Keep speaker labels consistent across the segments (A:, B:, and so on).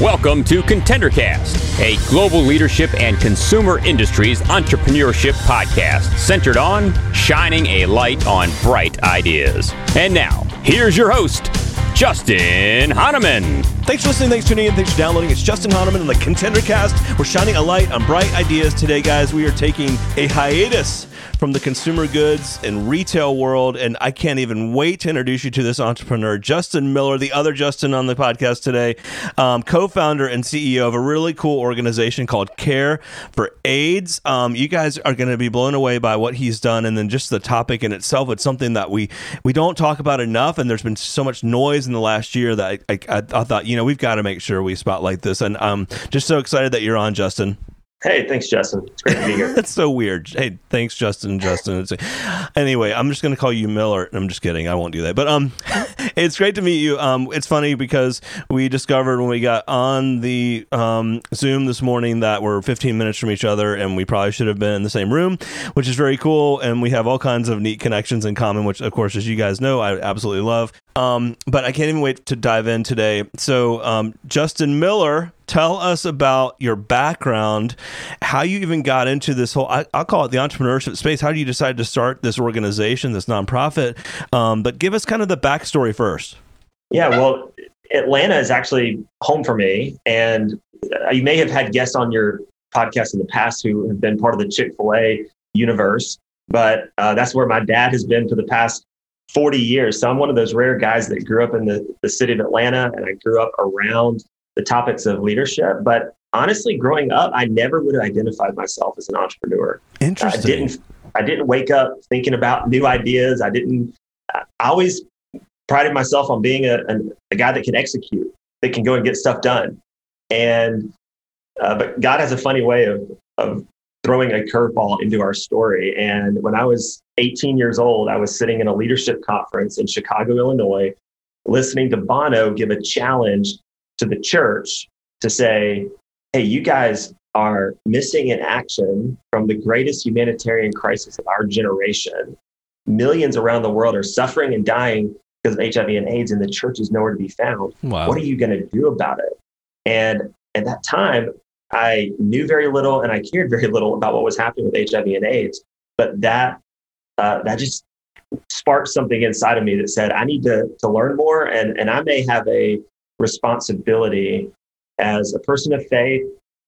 A: Welcome to ContenderCast, a global leadership and consumer industries entrepreneurship podcast centered on shining a light on bright ideas. And now, here's your host, Justin Hahnemann.
B: Thanks for listening. Thanks for tuning in. Thanks for downloading. It's Justin Hahnemann on the ContenderCast. We're shining a light on bright ideas today, guys. We are taking a hiatus from the consumer goods and retail world, and I can't even wait to introduce you to this entrepreneur, Justin Miller, the other Justin on the podcast today, um, co-founder and CEO of a really cool organization called Care for AIDS. Um, you guys are going to be blown away by what he's done, and then just the topic in itself. It's something that we we don't talk about enough, and there's been so much noise in the last year that I, I, I thought, you know, we've got to make sure we spotlight this. And I'm just so excited that you're on, Justin.
C: Hey, thanks, Justin. It's great to be here.
B: That's so weird. Hey, thanks, Justin. Justin. Anyway, I'm just going to call you Miller. I'm just kidding. I won't do that. But um, it's great to meet you. Um, it's funny because we discovered when we got on the um, Zoom this morning that we're 15 minutes from each other, and we probably should have been in the same room, which is very cool. And we have all kinds of neat connections in common, which, of course, as you guys know, I absolutely love. Um, but I can't even wait to dive in today. So, um, Justin Miller, tell us about your background, how you even got into this whole, I, will call it the entrepreneurship space. How do you decide to start this organization, this nonprofit? Um, but give us kind of the backstory first.
C: Yeah, well, Atlanta is actually home for me. And you may have had guests on your podcast in the past who have been part of the Chick fil A universe, but uh, that's where my dad has been for the past 40 years. So I'm one of those rare guys that grew up in the, the city of Atlanta and I grew up around the topics of leadership. But honestly, growing up, I never would have identified myself as an entrepreneur.
B: Interesting.
C: I didn't, I didn't wake up thinking about new ideas. I didn't, I always prided myself on being a, a, a guy that can execute, that can go and get stuff done. And, uh, but God has a funny way of, of throwing a curveball into our story. And when I was 18 years old, I was sitting in a leadership conference in Chicago, Illinois, listening to Bono give a challenge to the church to say, hey, you guys are missing in action from the greatest humanitarian crisis of our generation. Millions around the world are suffering and dying because of HIV and AIDS, and the church is nowhere to be found. Wow. What are you going to do about it? And at that time, I knew very little and I cared very little about what was happening with HIV and AIDS. But that uh, that just sparked something inside of me that said I need to to learn more, and and I may have a responsibility as a person of faith,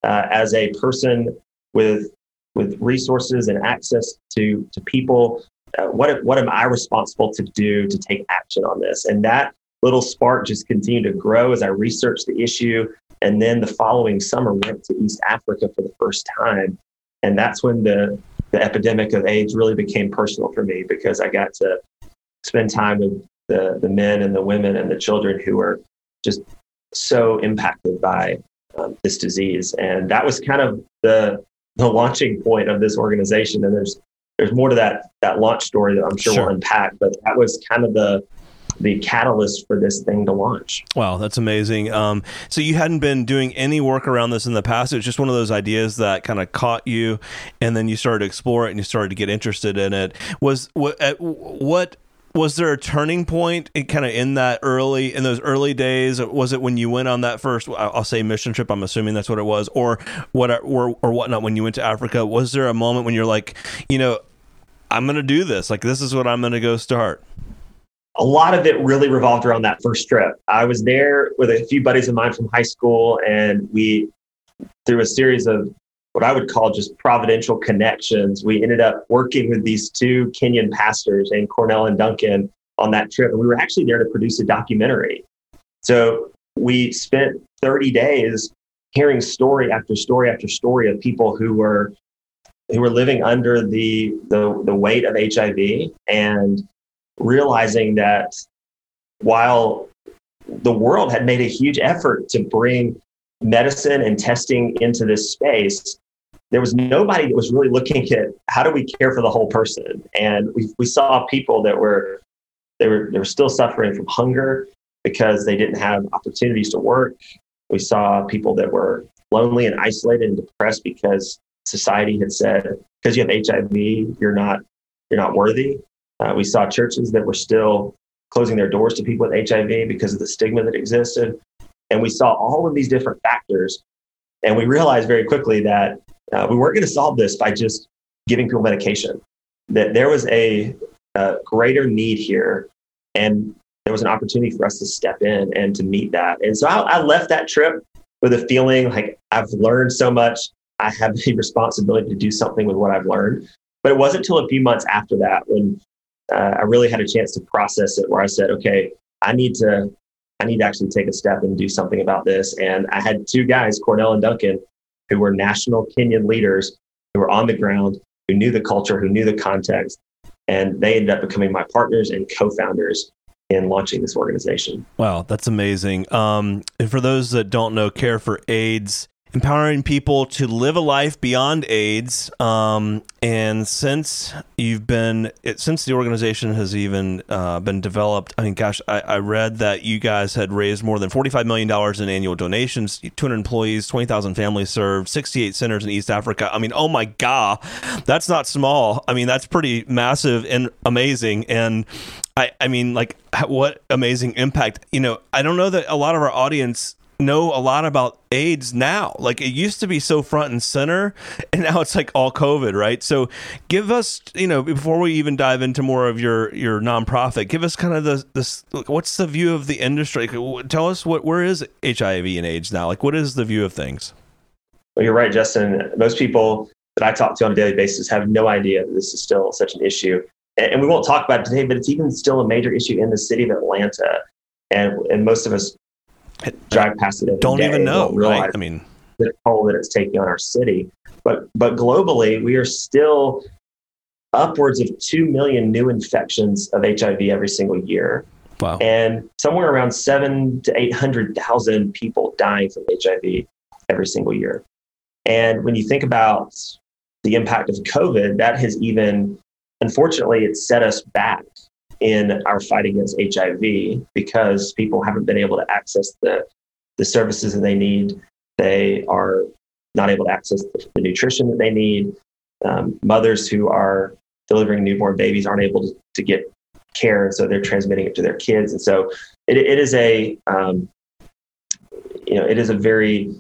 C: uh, as a person with with resources and access to to people. Uh, what what am I responsible to do to take action on this? And that little spark just continued to grow as I researched the issue and then the following summer, went to East Africa for the first time. And that's when the, the epidemic of AIDS really became personal for me because I got to spend time with the, the men and the women and the children who were just so impacted by um, this disease. And that was kind of the, the launching point of this organization. And there's, there's more to that, that launch story that I'm sure, sure. we'll unpack, but that was kind of the, the catalyst for this thing to launch.
B: Wow, that's amazing. Um, so you hadn't been doing any work around this in the past. It was just one of those ideas that kind of caught you, and then you started to explore it and you started to get interested in it. Was what what was there a turning point kind of in that early in those early days was it when you went on that first i'll say mission trip i'm assuming that's what it was or what or, or whatnot when you went to africa was there a moment when you're like you know i'm gonna do this like this is what i'm gonna go start
C: a lot of it really revolved around that first trip. I was there with a few buddies of mine from high school, and we, through a series of what I would call just providential connections, we ended up working with these two Kenyan pastors and Cornell and Duncan on that trip. And we were actually there to produce a documentary. So we spent 30 days hearing story after story after story of people who were who were living under the the, the weight of HIV and realizing that while the world had made a huge effort to bring medicine and testing into this space, there was nobody that was really looking at how do we care for the whole person. And we, we saw people that were they were they were still suffering from hunger because they didn't have opportunities to work. We saw people that were lonely and isolated and depressed because society had said because you have HIV, you're not you're not worthy. Uh, we saw churches that were still closing their doors to people with HIV because of the stigma that existed. And we saw all of these different factors. And we realized very quickly that uh, we weren't going to solve this by just giving people medication, that there was a, a greater need here. And there was an opportunity for us to step in and to meet that. And so I, I left that trip with a feeling like I've learned so much. I have the responsibility to do something with what I've learned. But it wasn't until a few months after that when uh, I really had a chance to process it, where I said, "Okay, I need to, I need to actually take a step and do something about this." And I had two guys, Cornell and Duncan, who were national Kenyan leaders, who were on the ground, who knew the culture, who knew the context, and they ended up becoming my partners and co-founders in launching this organization.
B: Wow, that's amazing. Um, and for those that don't know, Care for AIDS empowering people to live a life beyond AIDS. Um, and since you've been, it, since the organization has even uh, been developed, I mean, gosh, I, I, read that you guys had raised more than $45 million in annual donations, 200 employees, 20,000 families served, 68 centers in East Africa. I mean, oh my God, that's not small. I mean, that's pretty massive and amazing. And I, I mean, like, what amazing impact. You know, I don't know that a lot of our audience know a lot about AIDS now. Like it used to be so front and center, and now it's like all COVID, right? So, give us, you know, before we even dive into more of your your nonprofit, give us kind of the this. What's the view of the industry? Tell us what where is HIV and AIDS now? Like, what is the view of things?
C: Well, you're right, Justin. Most people that I talk to on a daily basis have no idea that this is still such an issue. And we won't talk about it today, but it's even still a major issue in the city of Atlanta. And, and most of us drive past it.
B: Don't even know, right? I mean,
C: the toll that it's taking on our city. But but globally, we are still upwards of two million new infections of HIV every single year.
B: Wow.
C: And somewhere around seven to eight hundred thousand people dying from HIV every single year. And when you think about the impact of COVID, that has even, unfortunately, it's set us back in our fight against HIV because people haven't been able to access the, the services that they need. They are not able to access the, nutrition that they need. Um, mothers who are delivering newborn babies aren't able to, to get care, so they're transmitting it to their kids. And so it, it is a um, you know it is a very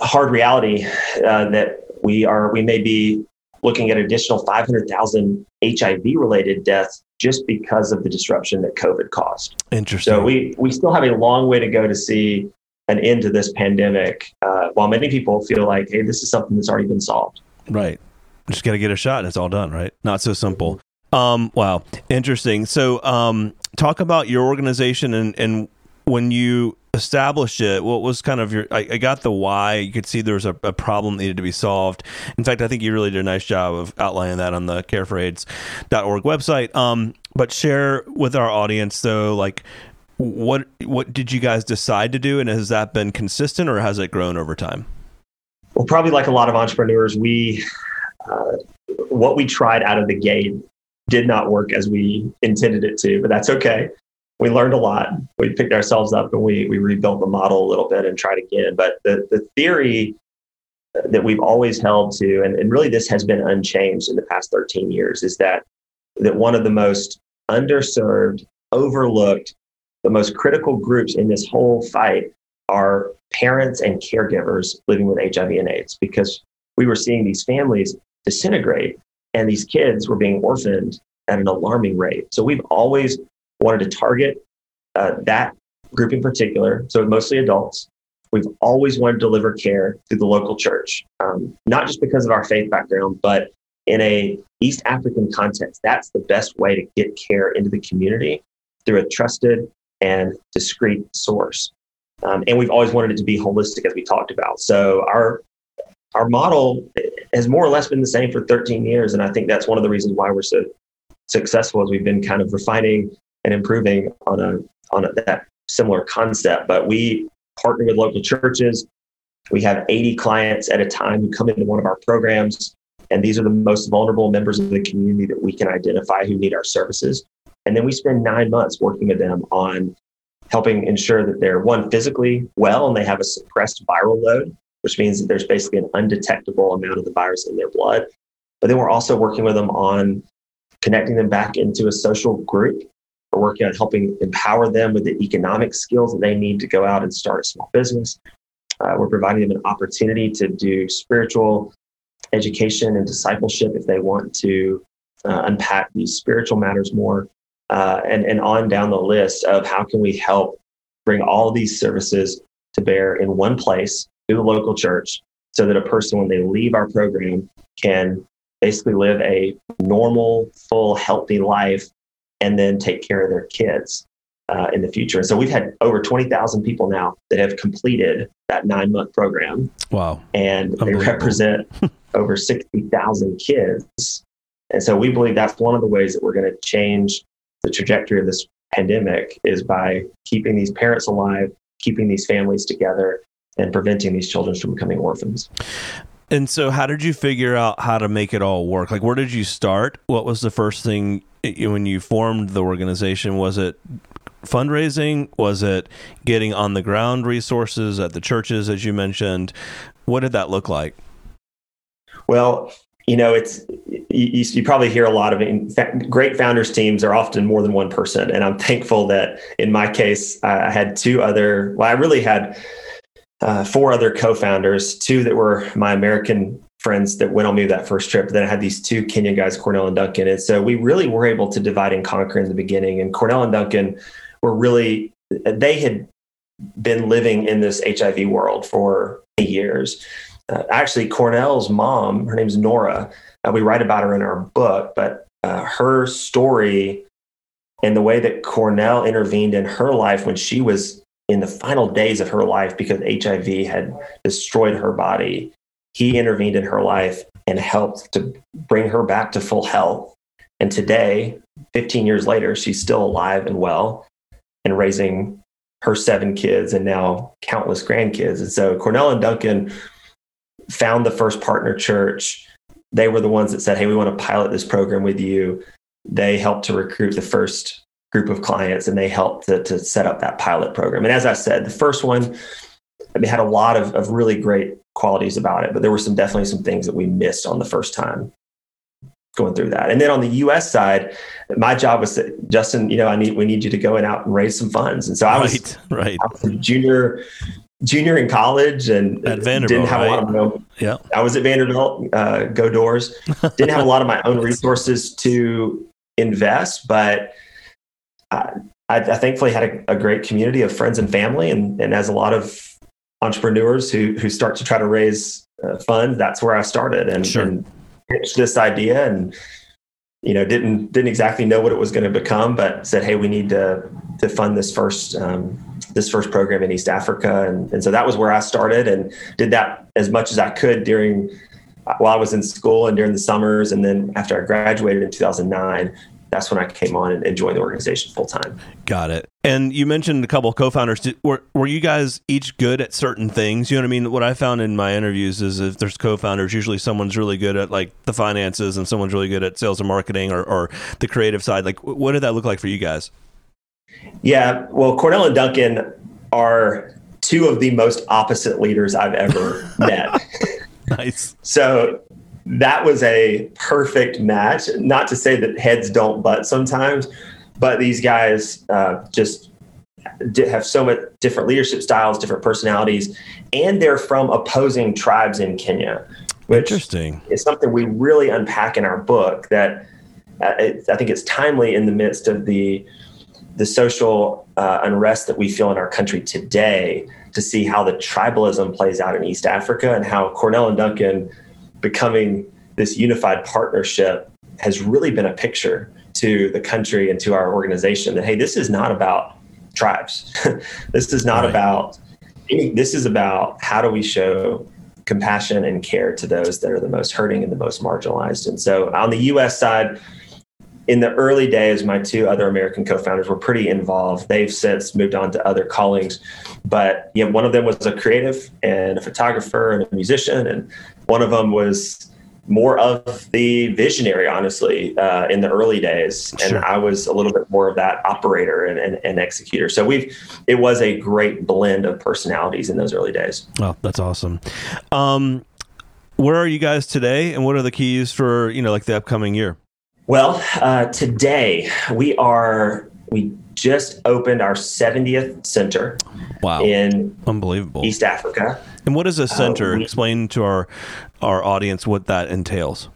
C: hard reality uh, that we are we may be looking at additional 500,000 HIV related deaths just because of the disruption that COVID caused.
B: Interesting.
C: So we, we still have a long way to go to see an end to this pandemic, uh, while many people feel like, hey, this is something that's already been solved.
B: Right. Just got to get a shot and it's all done, right? Not so simple. Um, wow. Interesting. So um, talk about your organization and, and when you established it, what was kind of your? I, I got the why. You could see there was a, a, problem that needed to be solved. In fact, I think you really did a nice job of outlining that on the careforaids.org website. Um, but share with our audience though, like what what did you guys decide to do, and has that been consistent, or has it grown over time?
C: Well, probably like a lot of entrepreneurs, we uh, what we tried out of the gate did not work as we intended it to, but that's okay we learned a lot. We picked ourselves up and we we rebuilt the model a little bit and tried again. But the the theory that we've always held to, and, and really this has been unchanged in the past 13 years, is that that one of the most underserved, overlooked, the most critical groups in this whole fight are parents and caregivers living with HIV and AIDS because we were seeing these families disintegrate and these kids were being orphaned at an alarming rate. So we've always wanted to target uh, that group in particular, so mostly adults. We've always wanted to deliver care through the local church, um, not just because of our faith background, but in a East African context. That's the best way to get care into the community through a trusted and discreet source. Um, and we've always wanted it to be holistic, as we talked about. So our our model has more or less been the same for 13 years, and I think that's one of the reasons why we're so successful. As we've been kind of refining and improving on a on a, that similar concept. But we partner with local churches. We have 80 clients at a time who come into one of our programs, and these are the most vulnerable members of the community that we can identify who need our services. And then we spend nine months working with them on helping ensure that they're one physically well and they have a suppressed viral load, which means that there's basically an undetectable amount of the virus in their blood. But then we're also working with them on connecting them back into a social group. We're working on helping empower them with the economic skills that they need to go out and start a small business. Uh, we're providing them an opportunity to do spiritual education and discipleship if they want to uh, unpack these spiritual matters more, uh, and, and on down the list of how can we help bring all these services to bear in one place through the local church so that a person, when they leave our program, can basically live a normal, full, healthy life and then take care of their kids uh, in the future. And so we've had over 20,000 people now that have completed that nine month program.
B: Wow.
C: And they represent over 60,000 kids. And so we believe that's one of the ways that we're going to change the trajectory of this pandemic is by keeping these parents alive, keeping these families together, and preventing these children from becoming orphans.
B: And so, how did you figure out how to make it all work? Like, where did you start? What was the first thing when you formed the organization? Was it fundraising? Was it getting on the ground resources at the churches, as you mentioned? What did that look like?
C: Well, you know, it's you, you, probably hear a lot of it. Great founders teams are often more than one person, and I'm thankful that in my case, I had two other. Well, I really had uh, four other co-founders, two that were my American friends that went on me that first trip. Then I had these two Kenyan guys, Cornell and Duncan, and so we really were able to divide and conquer in the beginning. And Cornell and Duncan were really they had been living in this HIV world for years uh, actually Cornell's mom, her name's Nora. Uh, we write about her in our book, but uh, her story and the way that Cornell intervened in her life when she was in the final days of her life because HIV had destroyed her body, he intervened in her life and helped to bring her back to full health. And today, 15 years later, she's still alive and well and raising her seven kids and now countless grandkids. And so Cornell and Duncan found the first partner church. They were the ones that said, Hey, we want to pilot this program with you. They helped to recruit the first group of clients and they helped to, to set up that pilot program. And as I said, the first one, they had a lot of, of really great qualities about it, but there were some definitely some things that we missed on the first time going through that. And then on the US side, my job was Justin, you know, I need we need you to go and out and raise some funds. And so I was
B: right.
C: I was a junior junior in college and didn't have right? a lot of my own.
B: Yeah,
C: I was at Vanderbilt. Uh, go Dores. Didn't have a lot of my own resources to invest, but I, I, I thankfully had a, a, great community of friends and family, and, and as a lot of entrepreneurs who who start to try to raise uh, funds, that's where I started and,
B: sure.
C: and pitched this idea and you know didn't didn't exactly know what it was going to become but said hey we need to to fund this first um, this first program in east africa. And, and so that was where i started and did that as much as i could during while i was in school and during the summers. And then after i graduated in 2009 that's when I came on and, and joined the organization full time.
B: Got it. And you mentioned a couple of co-founders. Did, were were you guys each good at certain things? You know what I mean? What I found in my interviews is if there's co-founders, usually someone's really good at like the finances and someone's really good at sales and marketing or, or the creative side. Like, what did that look like for you guys?
C: Yeah, well, Cornell and Duncan are two of the most opposite leaders I've ever met.
B: nice.
C: So that was a perfect match. Not to say that heads don't butt sometimes, but these guys uh, just have so much different leadership styles, different personalities, and they're from opposing tribes in Kenya.
B: Which Interesting.
C: Is something we really unpack in our book. That uh, it, I think it's timely in the midst of the the social uh, unrest that we feel in our country today to see how the tribalism plays out in East Africa and how Cornell and Duncan becoming this unified partnership has really been a picture to the country and to our organization that hey this is not about tribes. This is not right. about this is about how do we show compassion and care to those that are the most hurting and the most marginalized. And so on the us side in the early days my two other american co-founders were pretty involved. They've since moved on to other callings but yeah one of them was a creative and a photographer and a musician and one of them was more of the visionary, honestly, uh, in the early days, sure. and I was a little bit more of that operator and, and, and, executor. So we've it was a great blend of personalities in those early days.
B: Oh, that's awesome. Um, where are you guys today, and what are the keys for you know like the upcoming year?
C: Well, uh, today we are we just opened our 70th center.
B: Wow!
C: In
B: unbelievable
C: East Africa.
B: And what is a center? Uh, we, Explain to our our audience what that entails.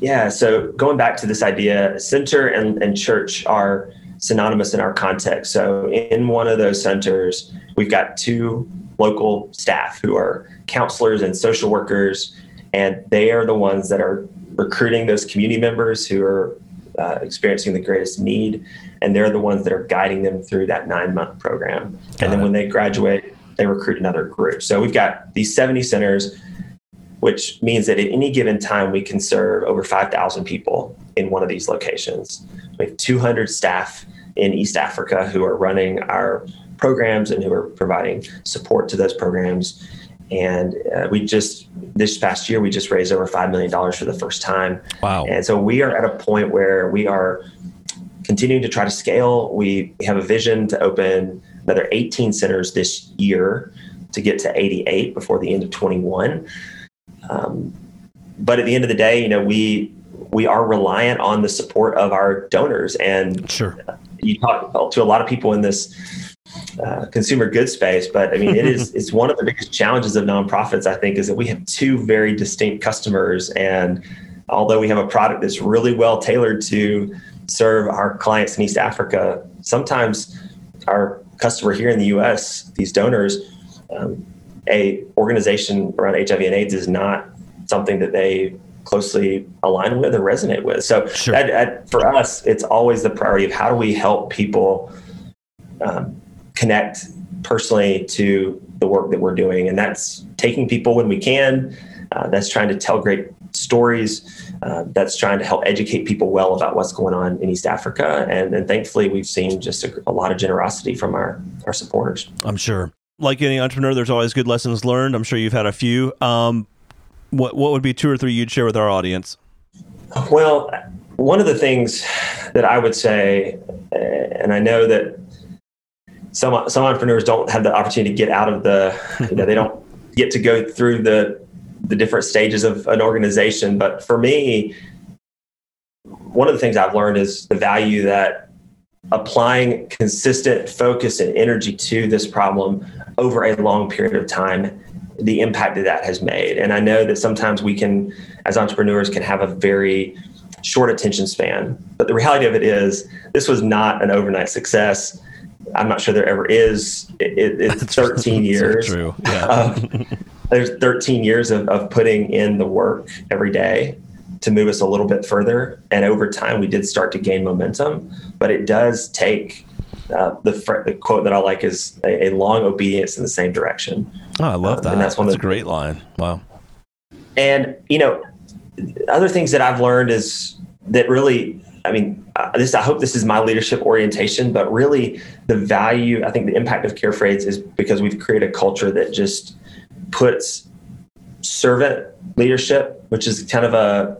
C: Yeah. So going back to this idea, center and, and church are synonymous in our context. So in one of those centers, we've got two local staff who are counselors and social workers, and they are the ones that are recruiting those community members who are uh, experiencing the greatest need, and they're the ones that are guiding them through that nine month program. Got and then it. when they graduate, they recruit another group. So we've got these 70 centers, which means that at any given time, we can serve over 5,000 people in one of these locations. We have 200 staff in East Africa who are running our programs and who are providing support to those programs. And uh, we just, this past year, we just raised over $5 million for the first time.
B: Wow.
C: And so we are at a point where we are continuing to try to scale. We have a vision to open another 18 centers this year to get to 88 before the end of 21. Um, but at the end of the day, you know, we we are reliant on the support of our donors. And
B: sure,
C: you talk to a lot of people in this uh, consumer goods space, but I mean, it is it's one of the biggest challenges of nonprofits. I think is that we have two very distinct customers, and although we have a product that's really well tailored to serve our clients in East Africa, sometimes our customer here in the U.S., these donors, um, a organization around HIV and AIDS is not something that they closely align with or resonate with. So sure. at, at, for us, it's always the priority of how do we help people um, connect personally to the work that we're doing, and that's taking people when we can. Uh, that's trying to tell great stories. Uh, that's trying to help educate people well about what's going on in East Africa, and, and thankfully, we've seen just a, a lot of generosity from our our supporters.
B: I'm sure like any entrepreneur, there's always good lessons learned. I'm sure you've had a few. Um, what what would be two or three you'd share with our audience?
C: Well, one of the things that I would say, and I know that some some entrepreneurs don't have the opportunity to get out of the, you know, they don't get to go through the the different stages of an organization. But for me, one of the things I've learned is the value that applying consistent focus and energy to this problem over a long period of time the impact that that has made. And I know that sometimes we can, as entrepreneurs, can have a very short attention span. But the reality of it is, this was not an overnight success. I'm not sure there ever is. It, it, it's 13 years.
B: So true. Yeah.
C: Of, there's 13 years of, of putting in the work every day to move us a little bit further. And over time, we did start to gain momentum. But it does take uh, the, fr- the, quote that I like is a, a, long obedience in the same direction.
B: Oh, I love uh, that. and that's one that's of the, a great line. Wow.
C: And you know, other things that I've learned is that really, I mean, uh, this I hope this is my leadership orientation, but really the value, I think the impact of Care for AIDS is because we've created a culture that just puts servant leadership, which is kind of a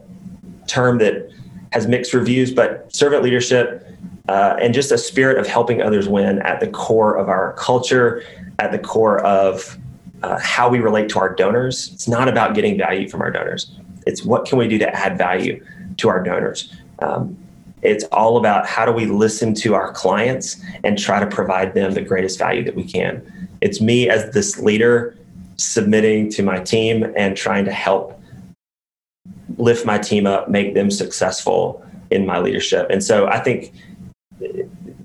C: term that has mixed reviews, but servant leadership uh, and just a spirit of helping others win at the core of our culture, at the core of uh, how we relate to our donors. It's not about getting value from our donors. It's what can we do to add value to our donors. Um, it's all about how do we listen to our clients and try to provide them the greatest value that we can. It's me as this leader submitting to my team and trying to help lift my team up, make them successful in my leadership. And so I think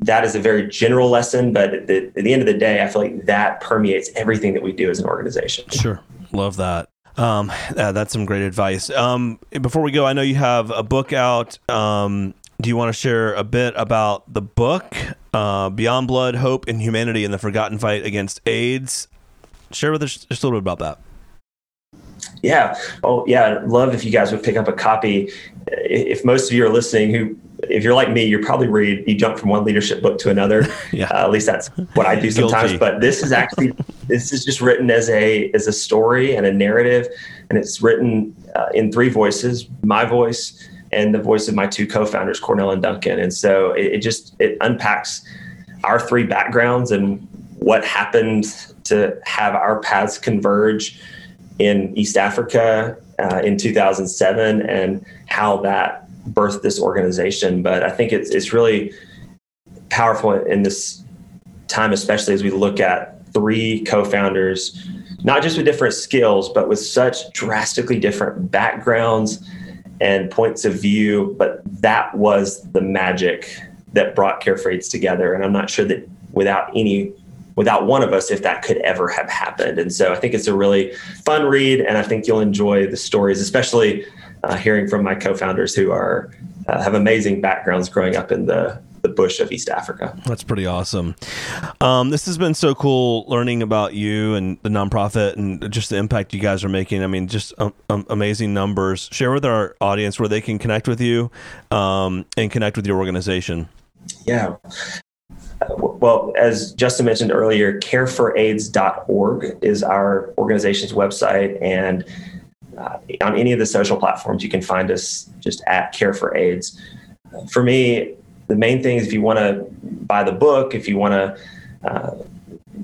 C: that is a very general lesson, but at the, at the end of the day, I feel like that permeates everything that we do as an organization.
B: Sure. Love that. Um, uh, that's some great advice. Um, before we go, I know you have a book out. Um, do you want to share a bit about the book, uh, Beyond Blood, Hope, and Humanity in the Forgotten Fight Against AIDS? Share with us just a little bit about that.
C: Yeah. Oh, yeah. I'd love if you guys would pick up a copy. If most of you are listening who if you're like me, you're probably read you jump from one leadership book to another.
B: yeah. Uh,
C: at least that's what I do sometimes. but this is actually this is just written as a as a story and a narrative, and it's written uh, in three voices: my voice and the voice of my two co-founders, Cornell and Duncan. And so it, it just it unpacks our three backgrounds and what happened to have our paths converge in East Africa uh, in 2007 and how that birthed this organization. But I think it's it's really powerful in this time, especially as we look at three co-founders, not just with different skills, but with such drastically different backgrounds and points of view. But that was the magic that brought Care for AIDS together. And I'm not sure that without any without one of us if that could ever have happened. And so I think it's a really fun read, and I think you'll enjoy the stories, especially uh, hearing from my co-founders who are uh, have amazing backgrounds growing up in the the bush of East Africa.
B: That's pretty awesome. Um, this has been so cool learning about you and the nonprofit and just the impact you guys are making. I mean, just um, um, amazing numbers. Share with our audience where they can connect with you um, and connect with your organization.
C: Yeah. Well, as Justin mentioned earlier, careforaids.org is our organization's website. And uh, on any of the social platforms, you can find us just at Care for AIDS. For me, the main thing is if you want to buy the book, if you want to uh,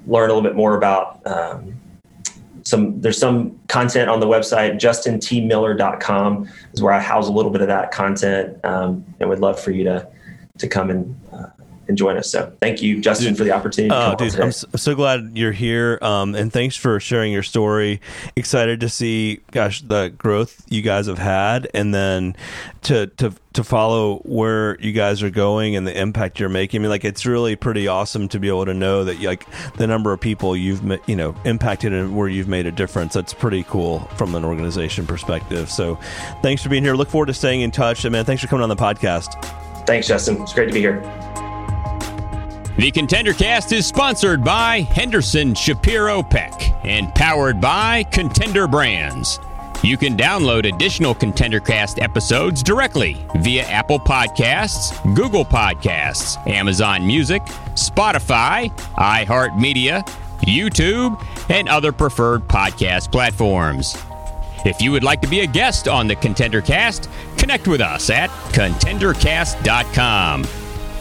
C: learn a little bit more about um, some, there's some content on the website, justintmiller.com is where I house a little bit of that content um, and would love for you to, to come and uh, and join us. So thank you, Justin, dude, for the opportunity.
B: Oh, dude, I'm so glad you're here. Um, and thanks for sharing your story. Excited to see, gosh, the growth you guys have had, and then to to to follow where you guys are going and the impact you're making. I mean, like it's really pretty awesome to be able to know that like the number of people you've you know impacted and where you've made a difference. That's pretty cool from an organization perspective. So, thanks for being here. Look forward to staying in touch, and man, thanks for coming on the podcast.
C: Thanks, Justin. It's great to be here.
A: The ContenderCast is sponsored by Henderson Shapiro Peck and powered by Contender Brands. You can download additional ContenderCast episodes directly via Apple Podcasts, Google Podcasts, Amazon Music, Spotify, iHeartMedia, YouTube, and other preferred podcast platforms. If you would like to be a guest on the ContenderCast, connect with us at contendercast.com.